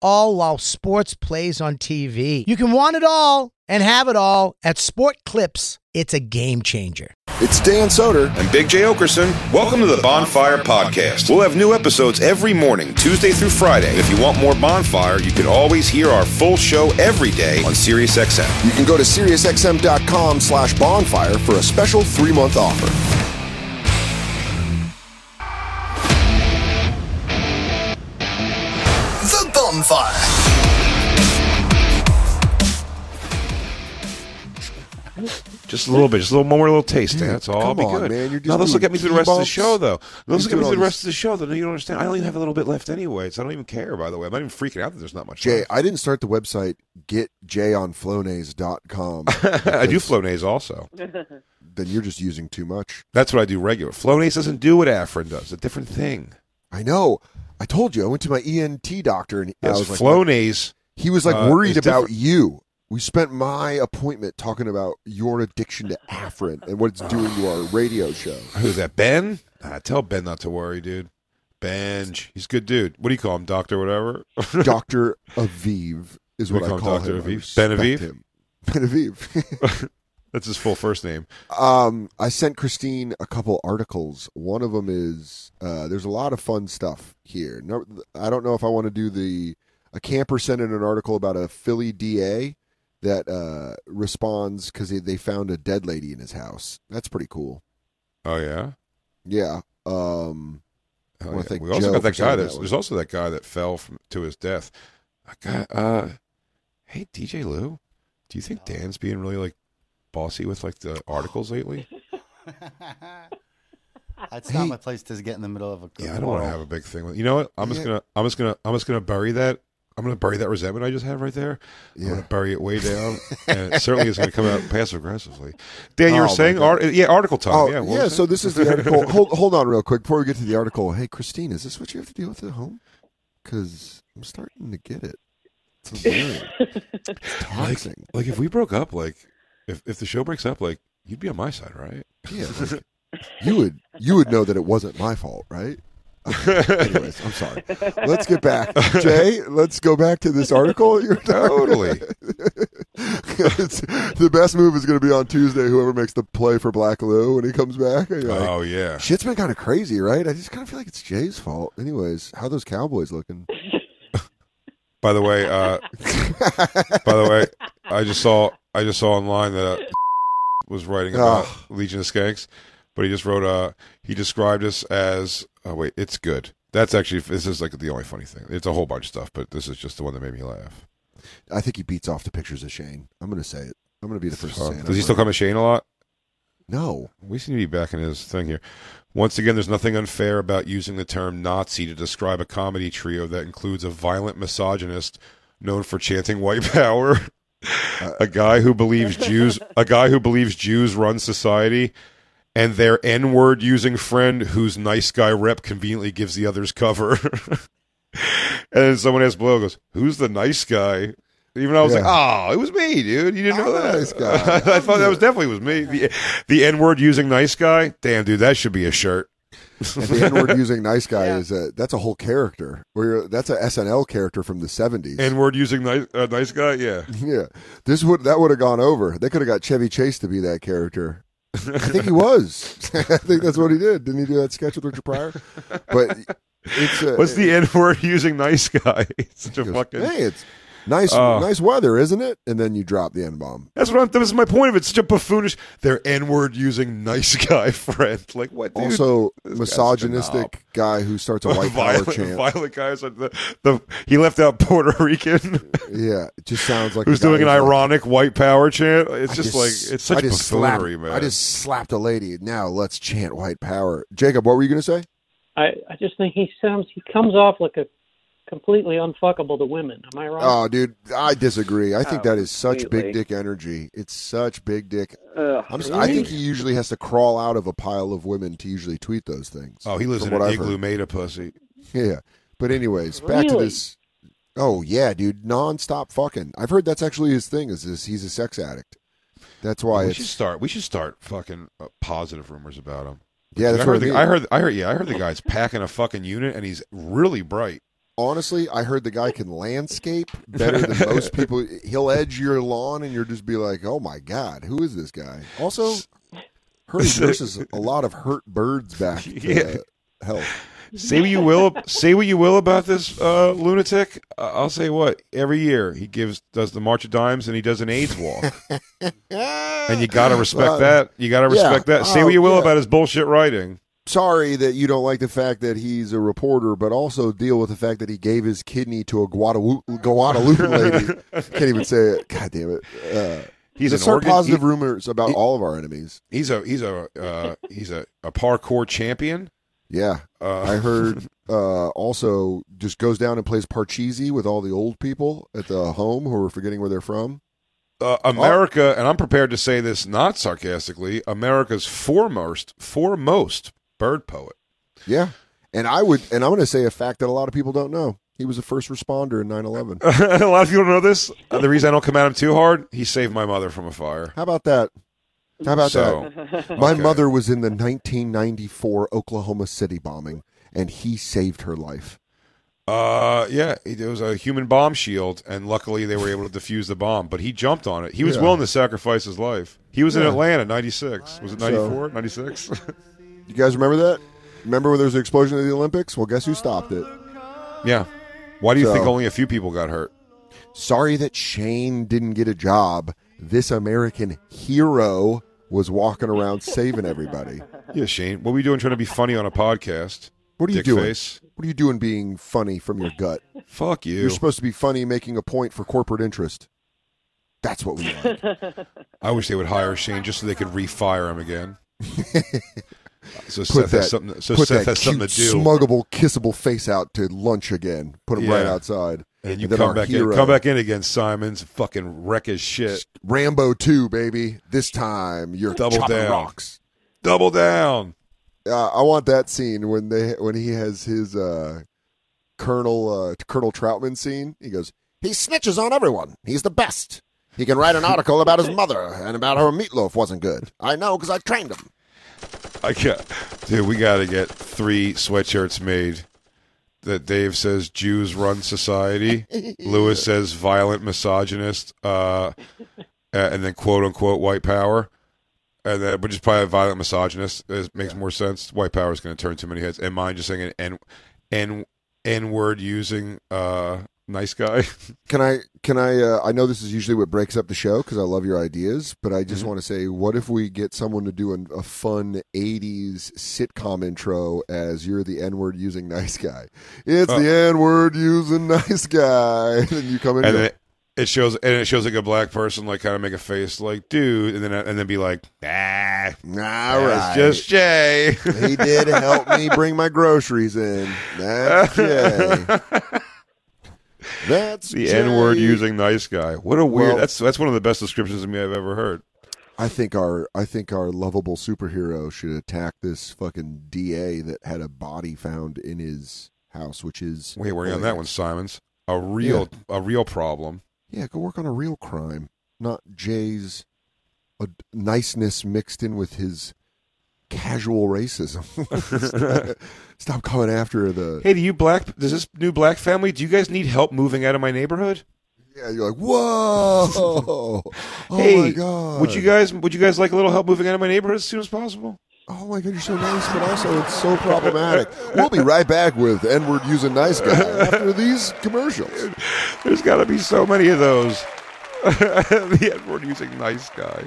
all while sports plays on TV. You can want it all and have it all at Sport Clips. It's a game changer. It's Dan Soder. And Big Jay Oakerson. Welcome to the Bonfire Podcast. We'll have new episodes every morning, Tuesday through Friday. And if you want more Bonfire, you can always hear our full show every day on SiriusXM. You can go to SiriusXM.com slash bonfire for a special three-month offer. Just a little bit, just a little more, a little taste. Dan. That's all. I'll come be on, good. man. You're now just let's look doing at me through the rest of the show, though. Let's look at me through the rest of the show. Though you don't understand. I don't even have a little bit left anyway, so I don't even care. By the way, I'm not even freaking out that there's not much. Jay, left. I didn't start the website getjayonflonase.com. I do Flonase also. then you're just using too much. That's what I do regular. Flonase doesn't do what Afrin does. It's a different thing. I know. I told you. I went to my ENT doctor and I Yes, was like, Flonase. he was like uh, worried is about different. you. We spent my appointment talking about your addiction to Afrin and what it's doing to our radio show. Who's that? Ben? Ah, tell Ben not to worry, dude. Benj. He's a good dude. What do you call him? Doctor, whatever? Dr. Aviv is what I call him call Dr. him. I Aviv? Ben Aviv? him. Ben Aviv. That's his full first name. Um, I sent Christine a couple articles. One of them is uh, there's a lot of fun stuff here. No, I don't know if I want to do the a camper sent in an article about a Philly DA that uh, responds because they, they found a dead lady in his house. That's pretty cool. Oh, yeah? Yeah. Um, Hell wanna yeah. thank We also Joe got that guy. that there's also that guy that fell from to his death. That guy. Uh, hey, DJ Lou, do you think Dan's being really like bossy with like the articles lately? That's not my place to get in the middle of a. Yeah, I don't want to have a big thing with. You know what? I'm just gonna. I'm just gonna. I'm just gonna bury that. I'm gonna bury that resentment I just have right there. I'm gonna bury it way down, and it certainly is gonna come out passive aggressively. Dan, oh, you Oh, were my saying, art, yeah, article time. oh yeah, yeah. so this is the article. hold hold on real quick before we get to the article. Hey, Christine, is this what you have to deal with at home? Because I'm starting to get it. It's. It's like, toxic. like if we broke up, like if if the show breaks up, like you'd be on my side, right? Yeah, like, you would you would know that it wasn't my fault, right? Anyways, I'm sorry. Let's get back, Jay. Let's go back to this article. You're Totally. the best move is going to be on Tuesday. Whoever makes the play for Black Lou when he comes back. Like, oh yeah. Shit's been kind of crazy, right? I just kind of feel like it's Jay's fault. Anyways, how those Cowboys looking? By the way, uh, by the way, I just saw I just saw online that uh, was writing about Oh. Legion of Skanks, but he just wrote uh he described us as oh wait it's good. That's actually this is like the only funny thing. It's a whole bunch of stuff, but this is just the one that made me laugh. I think he beats off the pictures of Shane. I'm going to say it. I'm going to be the first to Uh, say it. does he still come to Shane a lot? No. We seem to be back in his thing here. Once again, there's nothing unfair about using the term Nazi to describe a comedy trio that includes a violent misogynist known for chanting white power, a guy who believes Jews, a guy who believes Jews run society, and their N-word using friend whose nice guy rep conveniently gives the others cover. and then someone asks below, goes, "Who's the nice guy?" Even though I was Yeah. like, "Oh, it was me, dude. You didn't I'm know that." nice guy. I thought that was definitely was me. The, the N word using nice guy. Damn, dude, that should be a shirt. And the N word using nice guy is a that's a whole character. Where that's a SNL character from the 70s. N word using nice uh, nice guy. Yeah, yeah, this would that would have gone over. They could have got Chevy Chase to be that character. I think he was. I think that's what he did. Didn't he do that sketch with Richard Pryor? But it's uh, what's the N word using nice guy? It's such a goes, fucking. hey, it's Nice, Oh. nice weather, isn't it? And then you drop the N bomb. That's what I'm. That was my point of it. Such a buffoonish. They're N-word using nice guy friend. Like what? Dude? Also, This guy's a knob. misogynistic guy who starts a white power chant. violent guys. Like the, the he left out Puerto Rican, Yeah, it just sounds like who's a guy doing an like, ironic white power chant. It's I just, like it's such I just slapped- buffoonery, man. I just slapped a lady. Now let's chant white power. Jacob, what were you going to say? I, I just think he sounds he comes off like a completely unfuckable to women. Am I wrong? Oh, dude, I disagree. I think Oh, that is such big dick energy. It's such big dick. Ugh, I'm, s- I think he usually has to crawl out of a pile of women to usually tweet those things. oh, he lives from in an what I've igloo heard. made of pussy. Yeah, but anyways, back to this. Oh yeah, dude, nonstop fucking. I've heard that's actually his thing. Is this he's a sex addict? That's why we it's should start. We should start fucking uh, positive rumors about him. yeah. That's I what heard, I, the, mean. I heard. I heard. Yeah, I heard the guy's packing a fucking unit, and he's really bright. Honestly, I heard the guy can landscape better than most people. He'll edge your lawn, and you'll just be like, "Oh my god, who is this guy?" Also, he nurses a lot of hurt birds back to Yeah. health. Say what you will. say what you will about this uh, lunatic. Uh, I'll say what. Every year he gives does the March of Dimes, and he does an AIDS walk, and you gotta respect Well, that. You gotta yeah. respect that. Say Oh, what you will yeah. about his bullshit writing. Sorry that you don't like the fact that he's a reporter, but also deal with the fact that he gave his kidney to a Guadalupe, Guadalupe lady. Can't even say it. God damn it. Uh, He's an organ- positive he- rumors about he- all of our enemies. He's a he's a uh, he's a, a parkour champion. Yeah. Uh, I heard uh, also just goes down and plays Parcheesi with all the old people at the home who are forgetting where they're from. uh, America, and I'm prepared to say this not sarcastically. America's foremost foremost bird poet. Yeah. And I would, and I'm going to say a fact that a lot of people don't know. He was a first responder in 9 11. a lot of people don't know this. Uh, the reason I don't come at him too hard, he saved my mother from a fire. How about that? How about so, that? My okay. mother was in the 1994 Oklahoma City bombing, and he saved her life. Uh, yeah, it was a human bomb shield, and luckily they were able to defuse the bomb. But he jumped on it. He was Yeah. willing to sacrifice his life. He was in Atlanta, '96. Was it '94, '96? You guys remember that? Remember when there was an explosion at the Olympics? Well, guess who stopped it? yeah. Why do you So- think only a few people got hurt? Sorry that Shane didn't get a job. This American hero was walking around saving everybody. Yeah, Shane. What were you doing trying to be funny on a podcast? What are you Dick doing? face. What are you doing being funny from your gut? Fuck you. You're supposed to be funny making a point for corporate interest. That's what we like. I wish they would hire Shane just so they could refire him again. so Put Seth that, has something. So put Seth that has something cute, to do. smuggable, kissable face out to lunch again. Put him right outside. and you then come back hero, in. Come back in again, Simons. Fucking wreck his shit. Rambo 2, baby. This time you're Double down. rocks. Double down. Uh, I want that scene when they when he has his uh, Colonel uh, Colonel Trautman scene. He goes, he snitches on everyone. He's the best. He can write an article about his mother and about her meatloaf wasn't good. I know because I trained him. I got, dude. We got to get three sweatshirts made. That Dave says Jews run society. Lewis says violent misogynist, uh, and then quote unquote white power. And then, but just probably a violent misogynist it makes more sense. White power is going to turn too many heads. And mine just saying an n n word using uh, nice guy. Can I? Can I? Uh, I know this is usually what breaks up the show because I love your ideas, but I just want to say, what if we get someone to do an, a fun '80s sitcom intro as you're the N word using nice guy? It's the N word using nice guy, and you come in. and it, it shows and it shows like a black person like kind of make a face like dude, and then and then be like ah, All that's right. just Jay. he did help me bring my groceries in. That's Jay. That's the N word using nice guy. What a weird. Well- that's that's one of the best descriptions of me I've ever heard. I think our I think our lovable superhero should attack this fucking DA that had a body found in his house, which is Wait, working on that one, Simons. A real a real problem. Yeah, go work on a real crime, not Jay's uh, niceness mixed in with his casual racism. Stop coming after the. Hey, do you black? Does this new black family? Do you guys need help moving out of my neighborhood? Yeah, you're like, whoa! Oh hey, my god! would you guys would you guys like a little help moving out of my neighborhood as soon as possible? Oh my god, you're so nice, but also it's so problematic. We'll be right back with N-word using nice guy after these commercials. There's got to be so many of those. the Edward using nice guy.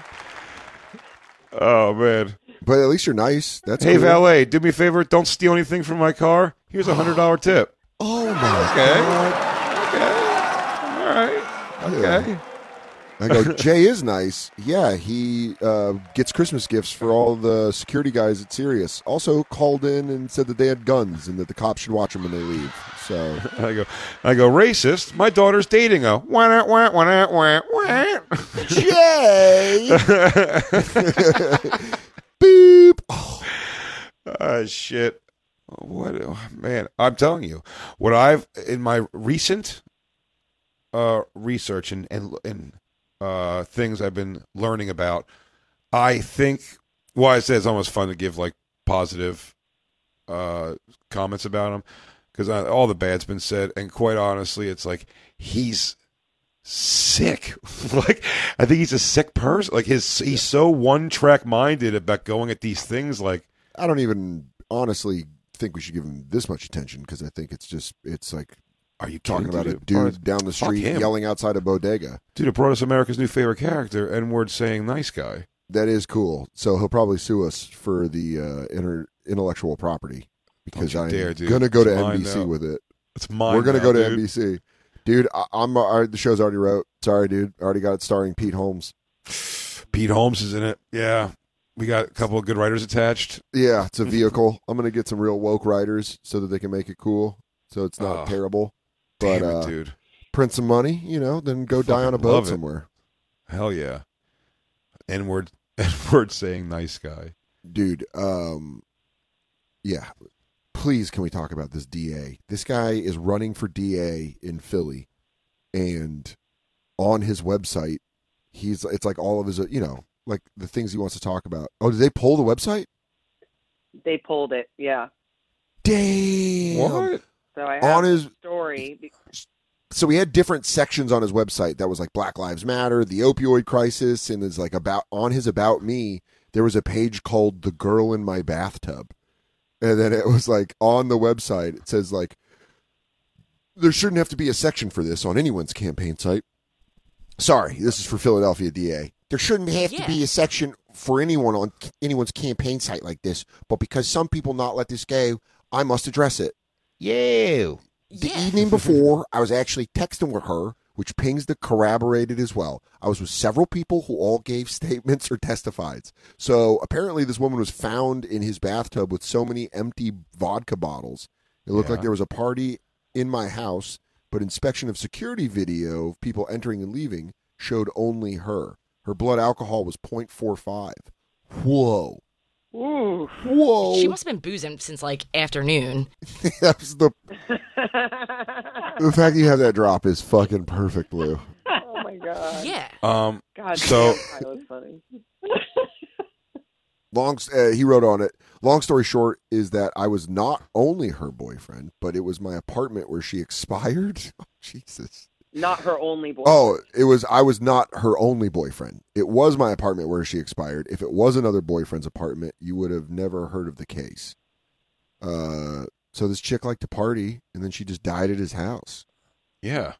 Oh man. But at least you're nice. That's Hey cool. valet, do me a favor. Don't steal anything from my car. Here's a hundred dollar tip. Oh my Okay. god. All right. Okay. I go, Jay is nice. Yeah, he uh, gets Christmas gifts for all the security guys at Sirius. Also called in and said that they had guns and that the cops should watch them when they leave. So I go. I go. Racist. My daughter's dating a wah wah wah wah wah. Jay, beep. Oh, Ah, shit. What oh, man? I'm telling you, what I've in my recent uh, research and and and uh, things I've been learning about, I think. Well, I say it's almost fun to give like positive uh, comments about him because all the bad's been said, and quite honestly, it's like he's sick. like I think he's a sick person. Like his he's so one track minded about going at these things. Like I don't even honestly think we should give him this much attention because I think it's just it's like Are you talking about a dude down the street yelling outside a bodega. Dude, it brought us America's new favorite character, N word saying nice guy. That is cool. So he'll probably sue us for the uh, inter- intellectual property because I'm gonna go to It's mine NBC now. with it. It's mine. We're gonna go to dude. NBC, dude. I, I'm uh, the show's already wrote. Sorry, dude. Already got it starring Pete Holmes. Pete Holmes is in it. Yeah, we got a couple of good writers attached. Yeah, it's a vehicle. I'm gonna get some real woke writers so that they can make it cool, so it's not Oh, terrible. But Damn it, uh, dude. print some money, you know, then go die on a boat somewhere, Hell yeah. N word. N word saying nice guy. dude. Um, yeah. Please, can we talk about this DA? This guy is running for DA in Philly, and on his website, he's it's like all of his, uh, you know, like the things he wants to talk about. Oh, did they pull the website? They pulled it, yeah. Damn. What? So I have On his story. so he had different sections on his website that was like Black Lives Matter, the opioid crisis, and is like about on his about me. There was a page called "The Girl in My Bathtub," and then it was like on the website. It says like there shouldn't have to be a section for this on anyone's campaign site. Sorry, this is for Philadelphia DA. There shouldn't have to be a section for anyone on anyone's campaign site like this, but because some people not let this go, I must address it. You. The evening before, I was actually texting with her, which pings the corroborated as well. I was with several people who all gave statements or testified. So apparently, this woman was found in his bathtub with so many empty vodka bottles. It looked like there was a party in my house, but inspection of security video of people entering and leaving showed only her. Her blood alcohol was 0.45. Whoa. Ooh. Whoa. She must have been boozing since like afternoon. that was the, the fact that you have that drop is fucking perfect, Lou. oh my god. Yeah. Um. God. So- damn, that was funny. long uh, he wrote on it long story short is that i was not only her boyfriend but it was my apartment where she expired oh, jesus Not her only boy. oh it was i was not her only boyfriend it was my apartment where she expired if it was another boyfriend's apartment you would have never heard of the case uh so this chick liked to party and then she just died at his house Yeah.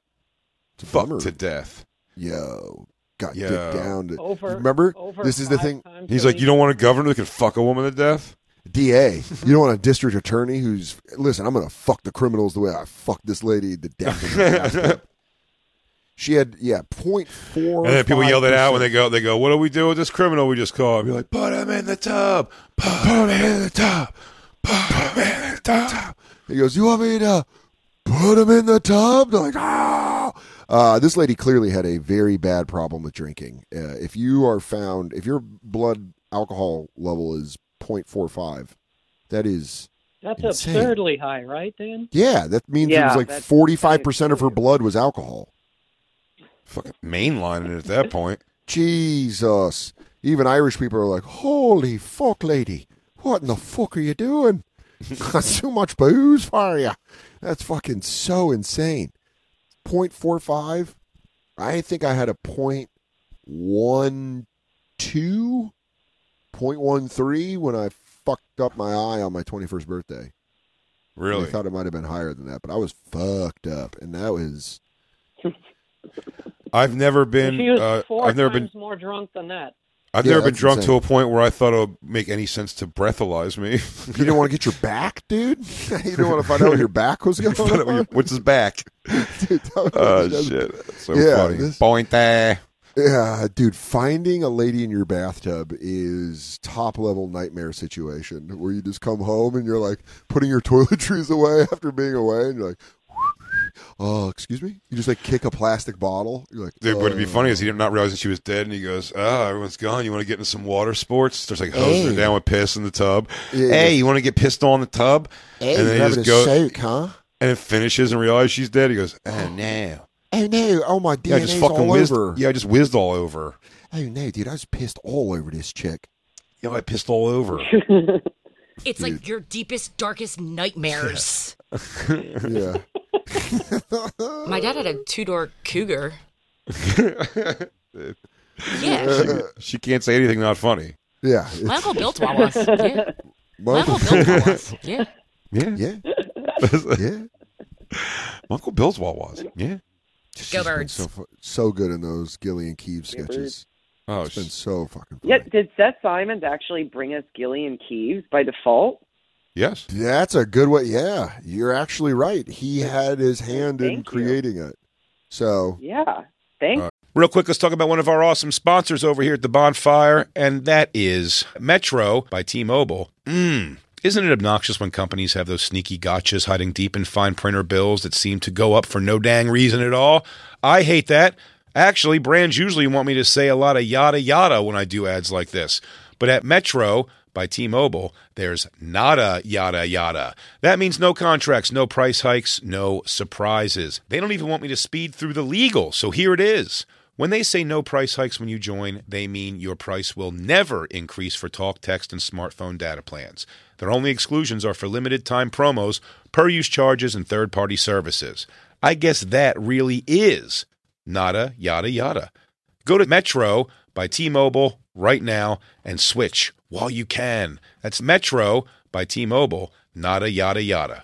it's a Fucked to death. yo got Yo. dick down to Over. remember over this is the thing He's like, week. you don't want a governor that can fuck a woman to death. DA. You don't want a district attorney who's listen. I'm gonna fuck the criminals the way I fucked this lady to death. the bathtub." she had yeah point four. And then people yell that out when they go. They go, "What do we do with this criminal we just caught?" I'd be like, "Put him in the tub. Put him in the tub. Put him in the tub." He goes, "You want me to put him in the tub?" They're like, "Ah." Uh, this lady clearly had a very bad problem with drinking. Uh, if you are found, if your blood alcohol level is 0.45, that is That's insane. absurdly high, right, Dan? yeah. That means it was like 45 percent of her blood was alcohol. Fucking mainlining it at that point. Jesus. Even Irish people are like, holy fuck, lady. What in the fuck are you doing? That's too much booze for you. That's fucking so insane. 0.45. I think I had a 0.12, 0.13 when I fucked up my eye on my 21st birthday. Really? I thought it might have been higher than that, but I was fucked up, and that was I've never been. she was Uh, 4 I've never been. times more drunk than that. I've Yeah, never been drunk insane. to a point where I thought it would make any sense to breathalyze me. you didn't want to get your back, dude. you didn't want to find out where your back was going on. What's his back? Dude, Oh was- shit! That's so Yeah, funny. this- Point there. Yeah, dude, finding a lady in your bathtub is top level nightmare situation where you just come home and you're like putting your toiletries away after being away, and you're like, "Oh, excuse me." You just like kick a plastic bottle. You're like, Dude, what'd be "Uh." funny is he did not realizing she was dead, and he goes, "Oh, everyone's gone. You want to get into some water sports?" Starts like hosing her Hey. down with piss in the tub. Yeah, hey, yeah. you want to get pissed on the tub? Hey, and then you're he just a goes, soak, huh? and it finishes and realizes she's dead. He goes, "Oh no." Oh no! Oh my Yeah, I just fucking all whizzed. over. Yeah, I just whizzed all over. Oh no, dude! I was pissed all over this chick. Yeah, I pissed all over. It's like your deepest, darkest nightmares. Yeah. My dad had a two door cougar. Yeah. she, she can't say anything not funny. yeah. My uncle built Wawas. Yeah. My my uncle uncle- built Wawas. Yeah. Yeah, yeah. Yeah. My Uncle Bill's Wawas. Yeah. She's Go been birds. So, fu- so good in those Gilly and Keeves Go sketches. Oh, It's been so fucking funny. Yeah, did Seth Simons actually bring us Gilly and Keeves by default? Yes. That's a good way. Yeah, you're actually right. He had his hand in Thank you. creating it. So Yeah. Thank Uh, Real quick, let's talk about one of our awesome sponsors over here at the bonfire, and that is Metro by T Mobile. Mmm. Isn't it obnoxious when companies have those sneaky gotchas hiding deep in fine printer bills that seem to go up for no dang reason at all? I hate that. Actually, brands usually want me to say a lot of yada yada when I do ads like this. But at Metro by T Mobile, there's nada yada yada. That means no contracts, no price hikes, no surprises. They don't even want me to speed through the legal, so here it is. When they say no price hikes when you join, they mean your price will never increase for talk, text, and smartphone data plans. Their only exclusions are for limited time promos, per use charges, and third party services. I guess that really is nada yada yada. Go to Metro by T Mobile right now and switch while you can. That's Metro by T Mobile, nada yada yada.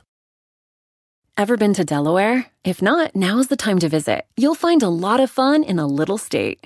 Ever been to Delaware? If not, now's the time to visit. You'll find a lot of fun in a little state.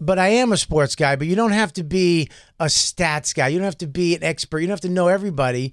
But I am a sports guy. But you don't have to be a stats guy. You don't have to be an expert. You don't have to know everybody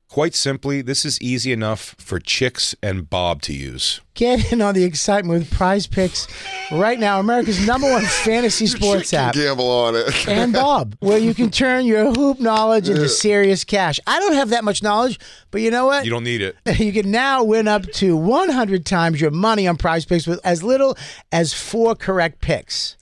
Quite simply, this is easy enough for Chicks and Bob to use. Get in on the excitement with Prize Picks right now, America's number one fantasy sports app. gamble on it. and Bob, where you can turn your hoop knowledge into serious cash. I don't have that much knowledge, but you know what? You don't need it. You can now win up to 100 times your money on prize picks with as little as four correct picks.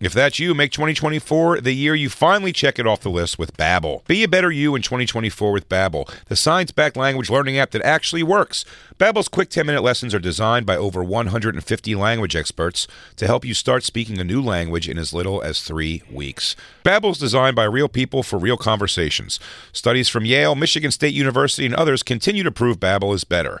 If that's you, make 2024 the year you finally check it off the list with Babbel. Be a better you in 2024 with Babbel, the science-backed language learning app that actually works. Babbel's quick 10-minute lessons are designed by over 150 language experts to help you start speaking a new language in as little as 3 weeks. Babbel's designed by real people for real conversations. Studies from Yale, Michigan State University, and others continue to prove Babbel is better.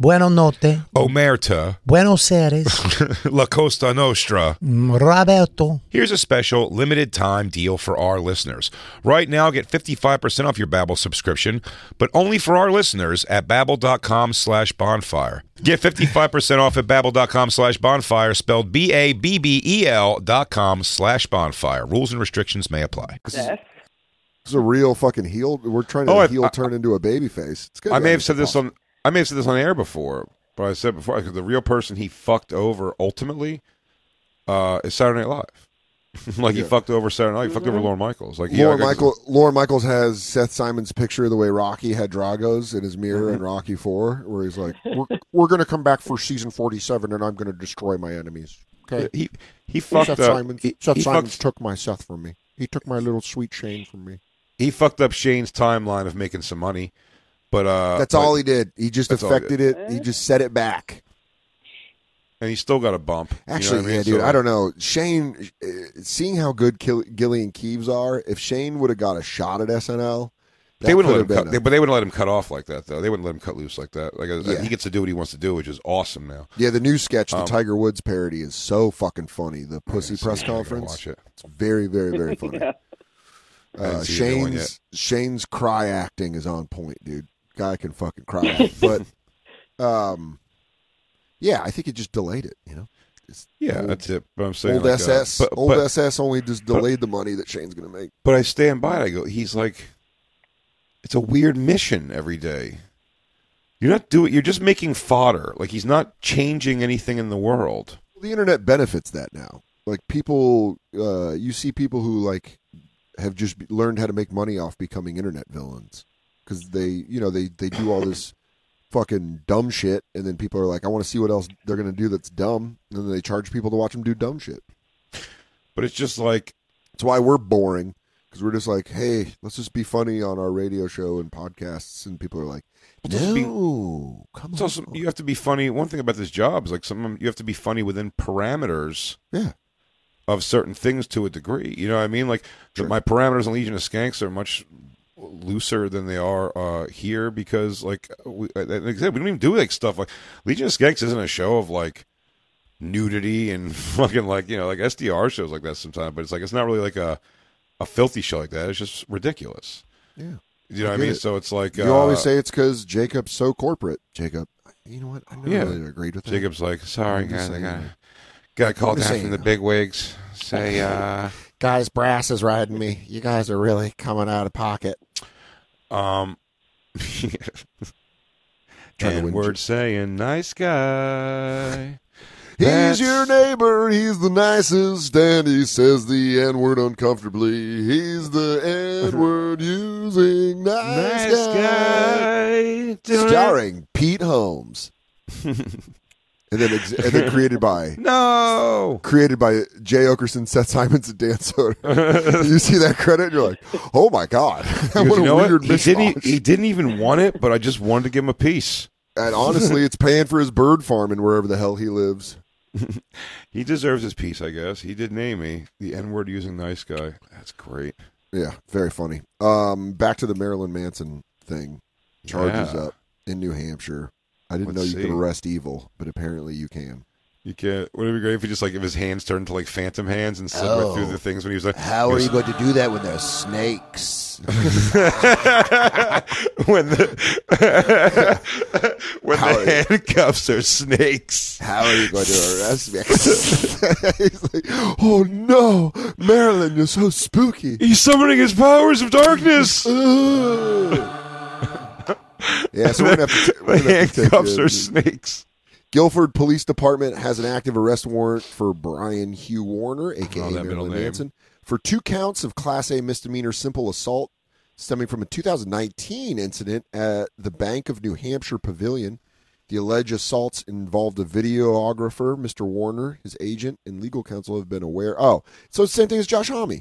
Buono notte. Omerta, Buenos Aires. La Costa Nostra. Mm, Roberto. Here's a special limited time deal for our listeners. Right now, get 55% off your Babbel subscription, but only for our listeners at babbel.com slash bonfire. Get 55% off at babbel.com slash bonfire, spelled B-A-B-B-E-L dot com slash bonfire. Rules and restrictions may apply. Seth? This is a real fucking heel. We're trying to Oh, heel I- turn into a baby face. It's good. I may have said this on I may have said this on air before, but I said before the real person he fucked over ultimately uh, is Saturday Night Live. like he fucked over Saturday Night, he fucked over Lorne Michaels. Like Lorne I guess- Michael, Lorne Michaels has Seth Simon's picture of the way Rocky had Drago's in his mirror Mm-hmm. in Rocky Four, where he's like, "We're, we're going to come back for season forty-seven, and I'm going to destroy my enemies." Okay, He he fucked Seth up. Simons, he, Seth he Simons fucked, took my Seth from me. He took my little sweet Shane from me. he fucked up Shane's timeline of making some money, but uh, That's but- all he did. He just That's he affected it. He just set it back. and he still got a bump. You know Actually, I mean? yeah, dude. So- I don't know. Shane, uh, seeing how good Kill- Gilly and Keeves are, if Shane would have got a shot at SNL, that They wouldn't let him have cut, been they, but they wouldn't let him cut off like that, though. They wouldn't let him cut loose like that. Like uh, Yeah. he gets to do what he wants to do, which is awesome now. Yeah, the new sketch, the Um, Tiger Woods parody, is so fucking funny. The Pussy I press gotta conference. Watch it. It's very, very, very funny. Yeah. Uh, see the new one Shane's Shane's cry acting is on point, dude. Guy can fucking cry, but um, yeah, I think it just delayed it. You know, It's Yeah, old, that's it. But I'm saying old like, uh, SS, but, old but, SS only just delayed the money that Shane's gonna make. but I stand by it. I go, he's like, it's a weird mission every day. You're not doing. You're just making fodder. Like he's not changing anything in the world. The internet benefits that now. Like people, uh, you see people who like have just learned how to make money off becoming internet villains because they, you know, they they do all this fucking dumb shit, and then people are like, I want to see what else they're gonna do that's dumb, and then they charge people to watch them do dumb shit. But it's just like That's why we're boring because we're just like, hey, let's just be funny on our radio show and podcasts, and people are like, just be- no, come it's on, also you have to be funny. One thing about this job is like some you have to be funny within parameters yeah, of certain things to a degree. You know what I mean? Like Sure. my parameters on Legion of Skanks are much looser than they are uh, here because like we, like I said, we don't even do like stuff like Legion of Skanks isn't a show of like nudity and fucking like you know like SDR shows like that sometimes, but it's like it's not really like a a filthy show like that. It's just ridiculous. yeah. You know I what I mean? it. So it's like You uh, always say it's because Jacob's so corporate. Jacob, you know what? I never Yeah. really agreed with that. Jacob's like, sorry guys, I got got called down from the big wigs. Say uh guys, brass is riding me. You guys are really coming out of pocket. Um, and j- saying, nice guy. He's That's- your neighbor. He's the nicest, and he says the N word uncomfortably. He's the N word using nice, Nice guy. guy. Starring Pete Holmes. and then ex- and then created by. No. created by Jay Oakerson, Seth Simons, and Dan Soder. you see that credit, and you're like, oh my god, what a know weird what? He didn't, he didn't even want it, but I just wanted to give him a piece. and honestly, it's paying for his bird farming wherever the hell he lives. He deserves his piece, I guess. He did name me the N word using nice guy. That's great. Yeah, very funny. Um, back to the Marilyn Manson thing. Charges Yeah. up in New Hampshire. I didn't Let's know you see. could arrest evil, but apparently you can. You can't. Wouldn't it be great if he just like if his hands turned to like phantom hands and slid right Oh. through the things when he was like, How he are you going to do that when there's snakes? when the when How- the handcuffs are snakes. How are you going to arrest me? He's like, oh no, Marilyn, you're so spooky. He's summoning his powers of darkness. Yeah, so we're gonna have to. we're gonna have to take handcuffs you- are snakes. Gilford Police Department has an active arrest warrant for Brian Hugh Warner, aka Oh, Marilyn. Manson, for two counts of Class A misdemeanor simple assault stemming from a 2019 incident at the Bank of New Hampshire Pavilion. The alleged assaults involved a videographer, Mr. Warner, his agent, and legal counsel have been aware. Oh, so it's the same thing as Josh Homme.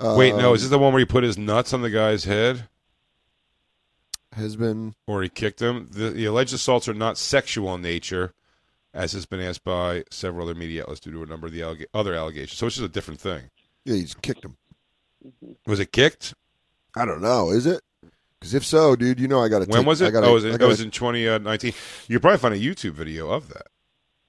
Wait, no, Um, is this the one where he put his nuts on the guy's head? Has been or he kicked him. The, the alleged assaults are not sexual in nature, as has been asked by several other media outlets due to a number of the allega- other allegations. So it's just a different thing. yeah, he's kicked him. Was it kicked? I don't know, is it? Because if so, dude, you know I got to. when was it? I gotta, oh, it was, I in, it gotta- was in 2019. You could probably find a YouTube video of that.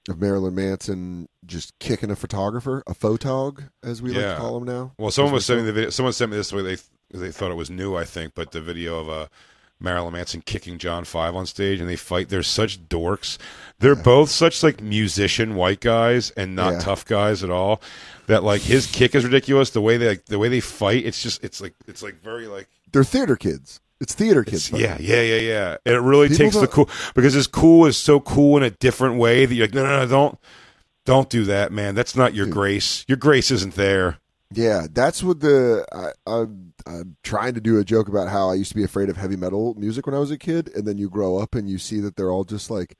of Marilyn Manson just kicking a photographer, a photog, as we like to call him now. Well, someone was sending call the video. Someone sent me this way. They they thought it was new, I think, but the video of uh, Marilyn Manson kicking John Five on stage, and they fight. They're such dorks. They're both such like musician white guys and not Yeah. tough guys at all. That like his kick is ridiculous. The way they like, the way they fight, it's just it's like it's like very like They're theater kids. It's theater kids. It's- yeah, yeah, yeah, yeah. And it really People takes the cool because his cool is so cool in a different way that you're like, no, no, no, don't, don't do that, man. That's not your grace. Your grace isn't there. Yeah, that's what the I, I'm, I'm trying to do a joke about how I used to be afraid of heavy metal music when I was a kid, and then you grow up and you see that they're all just like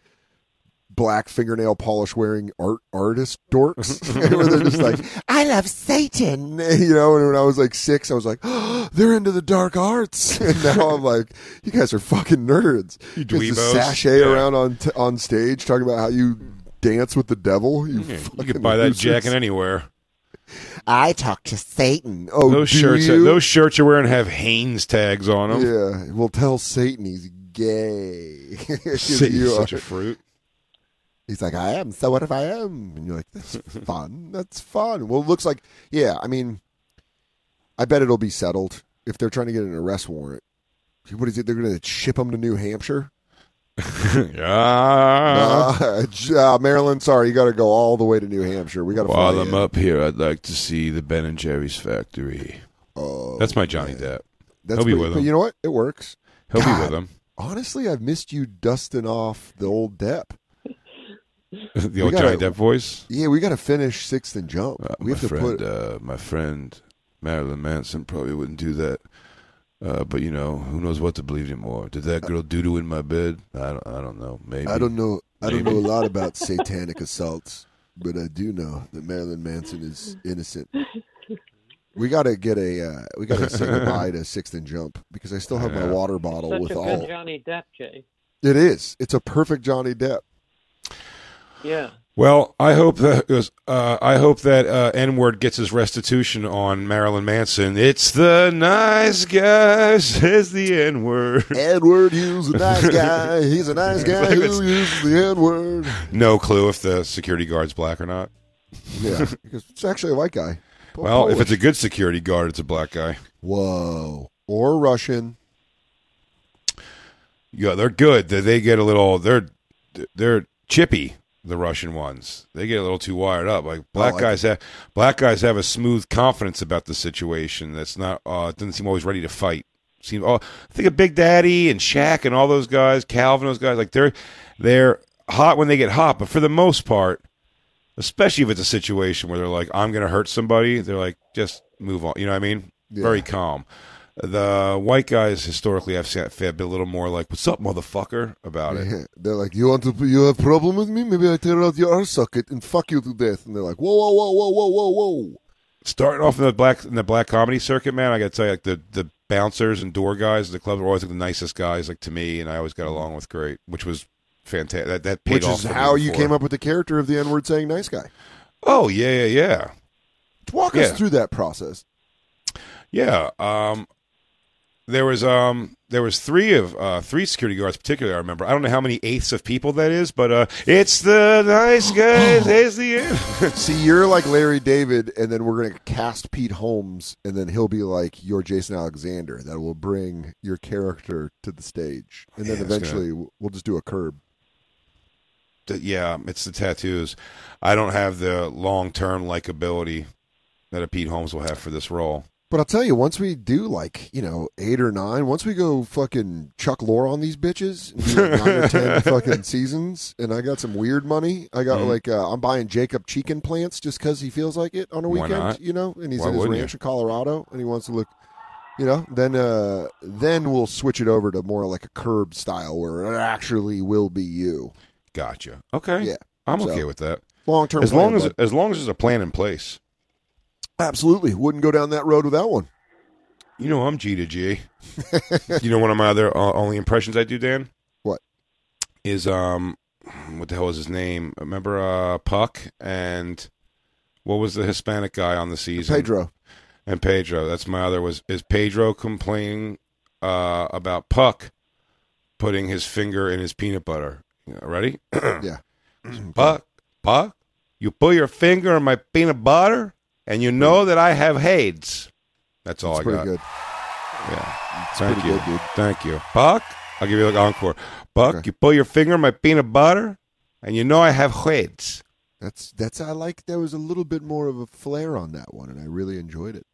black fingernail polish wearing art artist dorks, mm-hmm. where they're just like, mm-hmm. I love Satan, you know. And when I was like six, I was like, oh, they're into the dark arts, and now I'm like, you guys are fucking nerds. You dweebos. sashay Yeah. around on t- on stage talking about how you dance with the devil. You, Yeah, you could buy that losers. jacket anywhere. I talk to Satan. Oh, those shirts, you? those shirts you're wearing have Hanes tags on them. Yeah, well, tell Satan he's gay. Satan's such a fruit. He's like, I am. So what if I am? And you're like, that's fun. That's fun. Well, it looks like, yeah. I mean, I bet it'll be settled if they're trying to get an arrest warrant. What is it? They're going to ship him to New Hampshire. Ah. Uh, uh, Maryland, sorry, you got to go all the way to New Hampshire. We got to While I'm in. up here, I'd like to see the Ben and Jerry's factory. Oh, That's my Johnny Depp. That's He'll be with him. You know what? It works. He'll God, be with him. Honestly, I've missed you dusting off the old Depp. the old gotta- Johnny Depp voice. Yeah, we got to finish sixth and jump. Uh, we have to friend, put. uh, my friend Marilyn Manson probably wouldn't do that. Uh, but you know, who knows what to believe anymore? Did that girl doo doo in my bed? I don't. I don't know. Maybe. I don't know. I don't know a lot about satanic assaults, but I do know that Marilyn Manson is innocent. We got to get a. Uh, we got to say goodbye to sixth and jump because I still have my water bottle Such with a good all. Johnny Depp, Jay. It is. It's a perfect Johnny Depp. Yeah. Well, I hope that uh, I hope that uh, N word gets his restitution on Marilyn Manson. It's the nice guy says the N word. Edward Hughes, a nice guy. He's a nice guy Like who uses the N word. No clue if the security guard's black or not. Yeah, because it's actually a white guy. Po- Well, if it's a good security guard, it's a black guy. whoa or Russian. Yeah, they're good. They, they get a little. They're they're chippy. The Russian ones. They get a little too wired up. Like black Oh, guys have black guys have a smooth confidence about the situation. That's not. Uh, doesn't seem always ready to fight. Seem. Oh, think of Big Daddy and Shaq and all those guys. Calvin, those guys. Like they're they're hot when they get hot, but for the most part, especially if it's a situation where they're like, "I'm going to hurt somebody," they're like, "Just move on." You know what I mean? Yeah. Very calm. The white guys historically have been a little more like, "What's up, motherfucker?" about it. They're like, you want to, you have a problem with me? Maybe I tear out your eye socket and fuck you to death. And they're like, whoa, whoa, whoa, whoa, whoa, whoa, whoa. Starting off in the black in the black comedy circuit, man, I got to tell you, like the the bouncers and door guys, at the club were always like the nicest guys, like to me, and I always got along with great, which was fantastic. That that paid Which off is how you came up with the character of the N word saying nice guy. Oh yeah, yeah, yeah. Walk Yeah. us through that process. Yeah. Um, there was um there was three of uh three security guards particularly I remember. I don't know how many eighths of people that is, but uh it's the nice guys. It's the end. See, you're like Larry David, and then we're gonna cast Pete Holmes, and then he'll be like your Jason Alexander. That will bring your character to the stage, and then Yeah, it's gonna- eventually we'll just do a curb. Yeah, it's the tattoos. I don't have the long term likability that a Pete Holmes will have for this role. But I'll tell you, once we do like you know eight or nine, once we go fucking Chuck Lorre on these bitches, like nine or ten fucking seasons, and I got some weird money. I got Mhm. like uh, I'm buying Jacob Chicken plants just because he feels like it on a weekend, you know, and he's Why in his ranch you? in Colorado, and he wants to look, you know. Then uh then we'll switch it over to more like a curb style where it actually will be you. Gotcha. Okay. Yeah, I'm So, okay with that. long term. As long as as long as there's a plan in place. Absolutely wouldn't go down that road without one. You know I'm G to G. you know one of my other uh, only impressions I do, Dan? What? Is um what the hell is his name? Remember uh Puck and what was the Hispanic guy on the season? Pedro. And Pedro. That's my other was is Pedro complaining uh about Puck putting his finger in his peanut butter. Ready? yeah. Puck, Puck, you put your finger in my peanut butter and you know that I have AIDS. That's all It's I pretty got. good. Yeah. It's Thank you. good, dude. Thank you. Buck, I'll give you like encore. Buck, Okay. you put your finger in my peanut butter, and you know I have AIDS. That's that's I like. There was a little bit more of a flair on that one, and I really enjoyed it.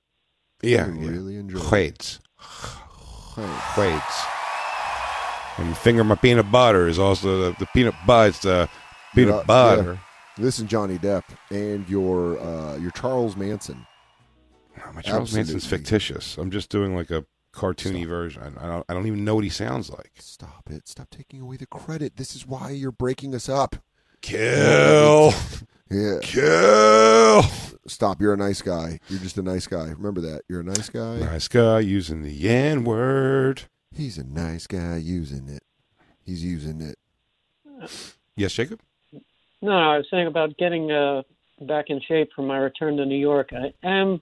Yeah, I yeah. really enjoyed it. AIDS. Hey, And finger my peanut butter is also the, the peanut butter. It's the peanut Yeah, butter. Listen, Johnny Depp and your uh, your Charles Manson. My Charles Manson's fictitious. I'm just doing like a cartoony version. I, I don't. I don't even know what he sounds like. Stop it! Stop taking away the credit. This is why you're breaking us up. Kill. Yeah. Kill. Stop. You're a nice guy. You're just a nice guy. Remember that. You're a nice guy. Nice guy using the N word. He's a nice guy using it. He's using it. Yes, Jacob. No, no, I was saying about getting uh, back in shape for my return to New York. I am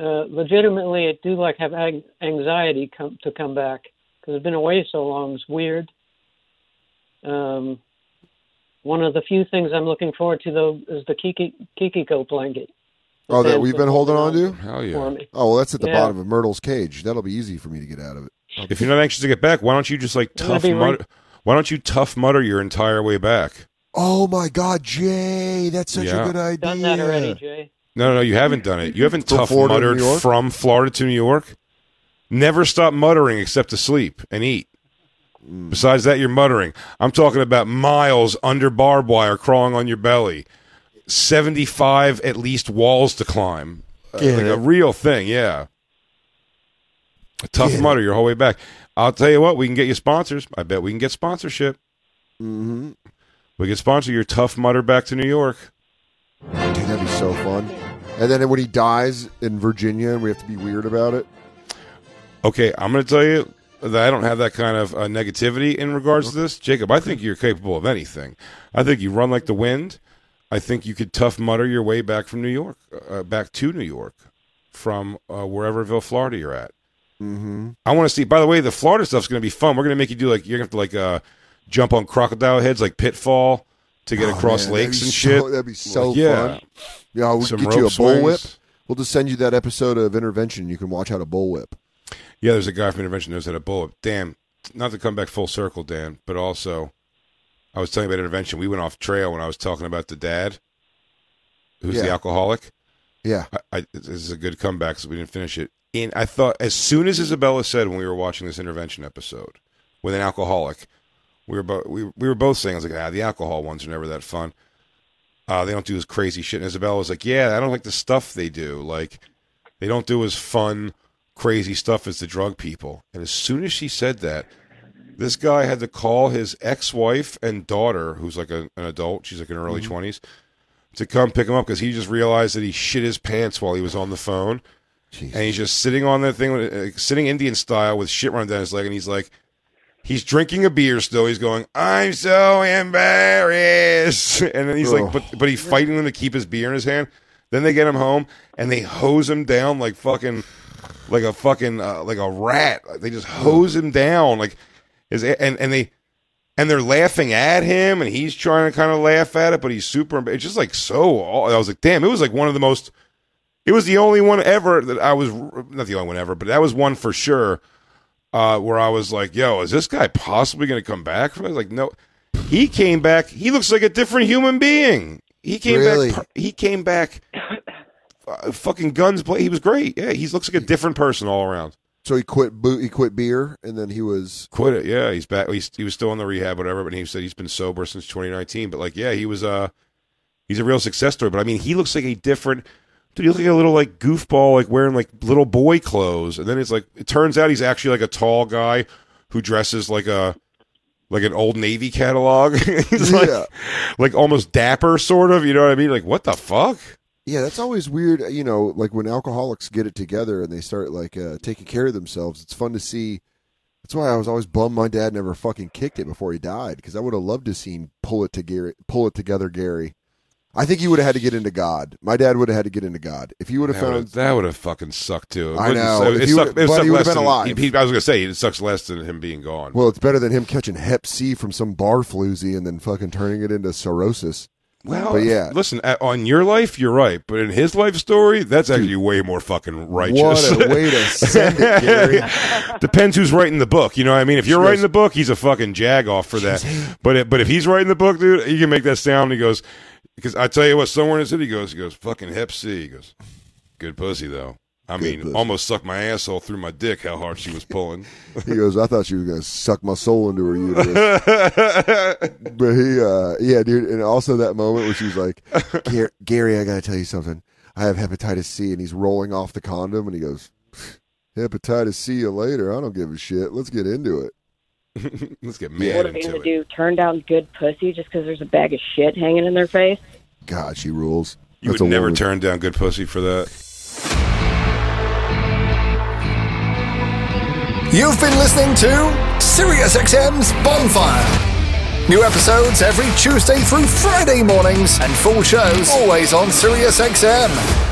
uh, legitimately, I do like have ag- anxiety come to come back because I've been away so long. It's weird. Um, one of the few things I'm looking forward to though is the Kiki Kikiko blanket. The Oh, that we've been holding on to. Hell for yeah. me. Oh well, that's at the Yeah. bottom of Myrtle's cage. That'll be easy for me to get out of it. If you're not anxious to get back, why don't you just like tough be mutter? right- Why don't you Tough Mudder your entire way back? Oh my God, Jay, that's such Yeah. a good idea. Done that already, Jay. No, no, no, you haven't done it. You haven't From tough Florida to muttered New York? from Florida to New York. Never stop muttering except to sleep and eat. Mm. Besides that, you're muttering. I'm talking about miles under barbed wire crawling on your belly. 75 at least walls to climb. Uh, Get like it. a real thing, yeah. A tough Get it. mutter your whole way back. I'll tell you what, we can get you sponsors. I bet we can get sponsorship. Mm-hmm. We can sponsor your Tough Mudder back to New York. Dude, that'd be so fun. And then when he dies in Virginia, and we have to be weird about it. Okay, I'm going to tell you that I don't have that kind of uh, negativity in regards to this. Jacob, I think you're capable of anything. I think you run like the wind. I think you could Tough Mudder your way back from New York, uh, back to New York from uh, whereverville, Florida you're at. Mm-hmm. I want to see. By the way, the Florida stuff's going to be fun. We're going to make you do like you're going to have to like uh, jump on crocodile heads like Pitfall to get Oh, across man, lakes and so- shit. that'd be so yeah. fun. Yeah, we'll Some get you a bullwhip. We'll just send you that episode of Intervention. You can watch how to bullwhip. Yeah, there's a guy from Intervention knows how to bullet. Dan, not to come back full circle, Dan, but also, I was telling you about Intervention. We went off trail when I was talking about the dad, who's the alcoholic. Yeah. I, I, this is a good comeback, so we didn't finish it. And I thought, as soon as Isabella said when we were watching this Intervention episode with an alcoholic, we were both we, we were both saying, I was like, ah, the alcohol ones are never that fun. Uh, they don't do as crazy shit. And Isabella was like, yeah, I don't like the stuff they do. Like, they don't do as fun, crazy stuff as the drug people. And as soon as she said that, this guy had to call his ex-wife and daughter, who's like a, an adult, she's like in her early 20s, to come pick him up because he just realized that he shit his pants while he was on the phone. Jeez. And he's just sitting on that thing, sitting Indian style with shit running down his leg. And he's like, he's drinking a beer still. He's going, I'm so embarrassed. And then he's like, but, but he's fighting them to keep his beer in his hand. Then they get him home and they hose him down like fucking like a fucking uh, like a rat. They just hose him down like his and and they and they're laughing at him and he's trying to kind of laugh at it, but he's super. It's just like so. I was like, damn, it was like one of the most. It was the only one ever that I was not the only one ever, but that was one for sure. Uh, where I was like, "Yo, is this guy possibly going to come back?" I was like, "No." He came back. He looks like a different human being. He came Really? back. He came back. Uh, fucking guns. Play. He was great. Yeah, he looks like a different person all around. So he quit boo- he quit beer and then he was Quit it. Yeah, he's back. He's, he was still in the rehab, whatever. But he said he's been sober since 2019. But like, yeah, he was. Uh, he's a real success story. But I mean, he looks like a different. Dude, he looks like a little like goofball, like wearing like little boy clothes. And then it's like it turns out he's actually like a tall guy who dresses like a like an old Navy catalog. he's like Yeah. like almost dapper, sort of. You know what I mean? Like what the fuck? Yeah, that's always weird. You know, like when alcoholics get it together and they start like uh, taking care of themselves. It's fun to see. That's why I was always bummed my dad never fucking kicked it before he died because I would have loved to seen pull it to Gary, pull it together, Gary. I think he would have had to get into God. My dad would have had to get into God if he would have That found. would've- that would have fucking sucked too. It I know. It, it sucked, it but sucked he would've less been than- alive. he- I was gonna say it sucks less than him being gone. Well, it's better than him catching Hep C from some bar floozy and then fucking turning it into cirrhosis. Well, but yeah, listen, on your life, you're right, but in his life story, that's actually way more fucking righteous. What a way to send it, Gary. Depends who's writing the book. You know what I mean? If you're writing the book, he's a fucking jag off for that. But it, but if he's writing the book, dude, he can make that sound. He goes, because I tell you what, somewhere in the city he goes, he goes, fucking Hep C. He goes, good pussy though. I Good mean, pussy. almost sucked my asshole through my dick. How hard she was pulling. He goes, I thought she was gonna suck my soul into her uterus. but he, uh, yeah, dude, and also that moment where she's like, "Gar- Gary, I gotta tell you something. I have hepatitis C, and he's rolling off the condom, and he goes, "Hepatitis C you later. I don't give a shit. Let's get into it." Let's get what mad are they into going it. to do? Turn down good pussy just because there's a bag of shit hanging in their face? God, she rules. You That's would never woman. turn down good pussy for that. You've been listening to SiriusXM's Bonfire. New episodes every Tuesday through Friday mornings, and full shows always on SiriusXM.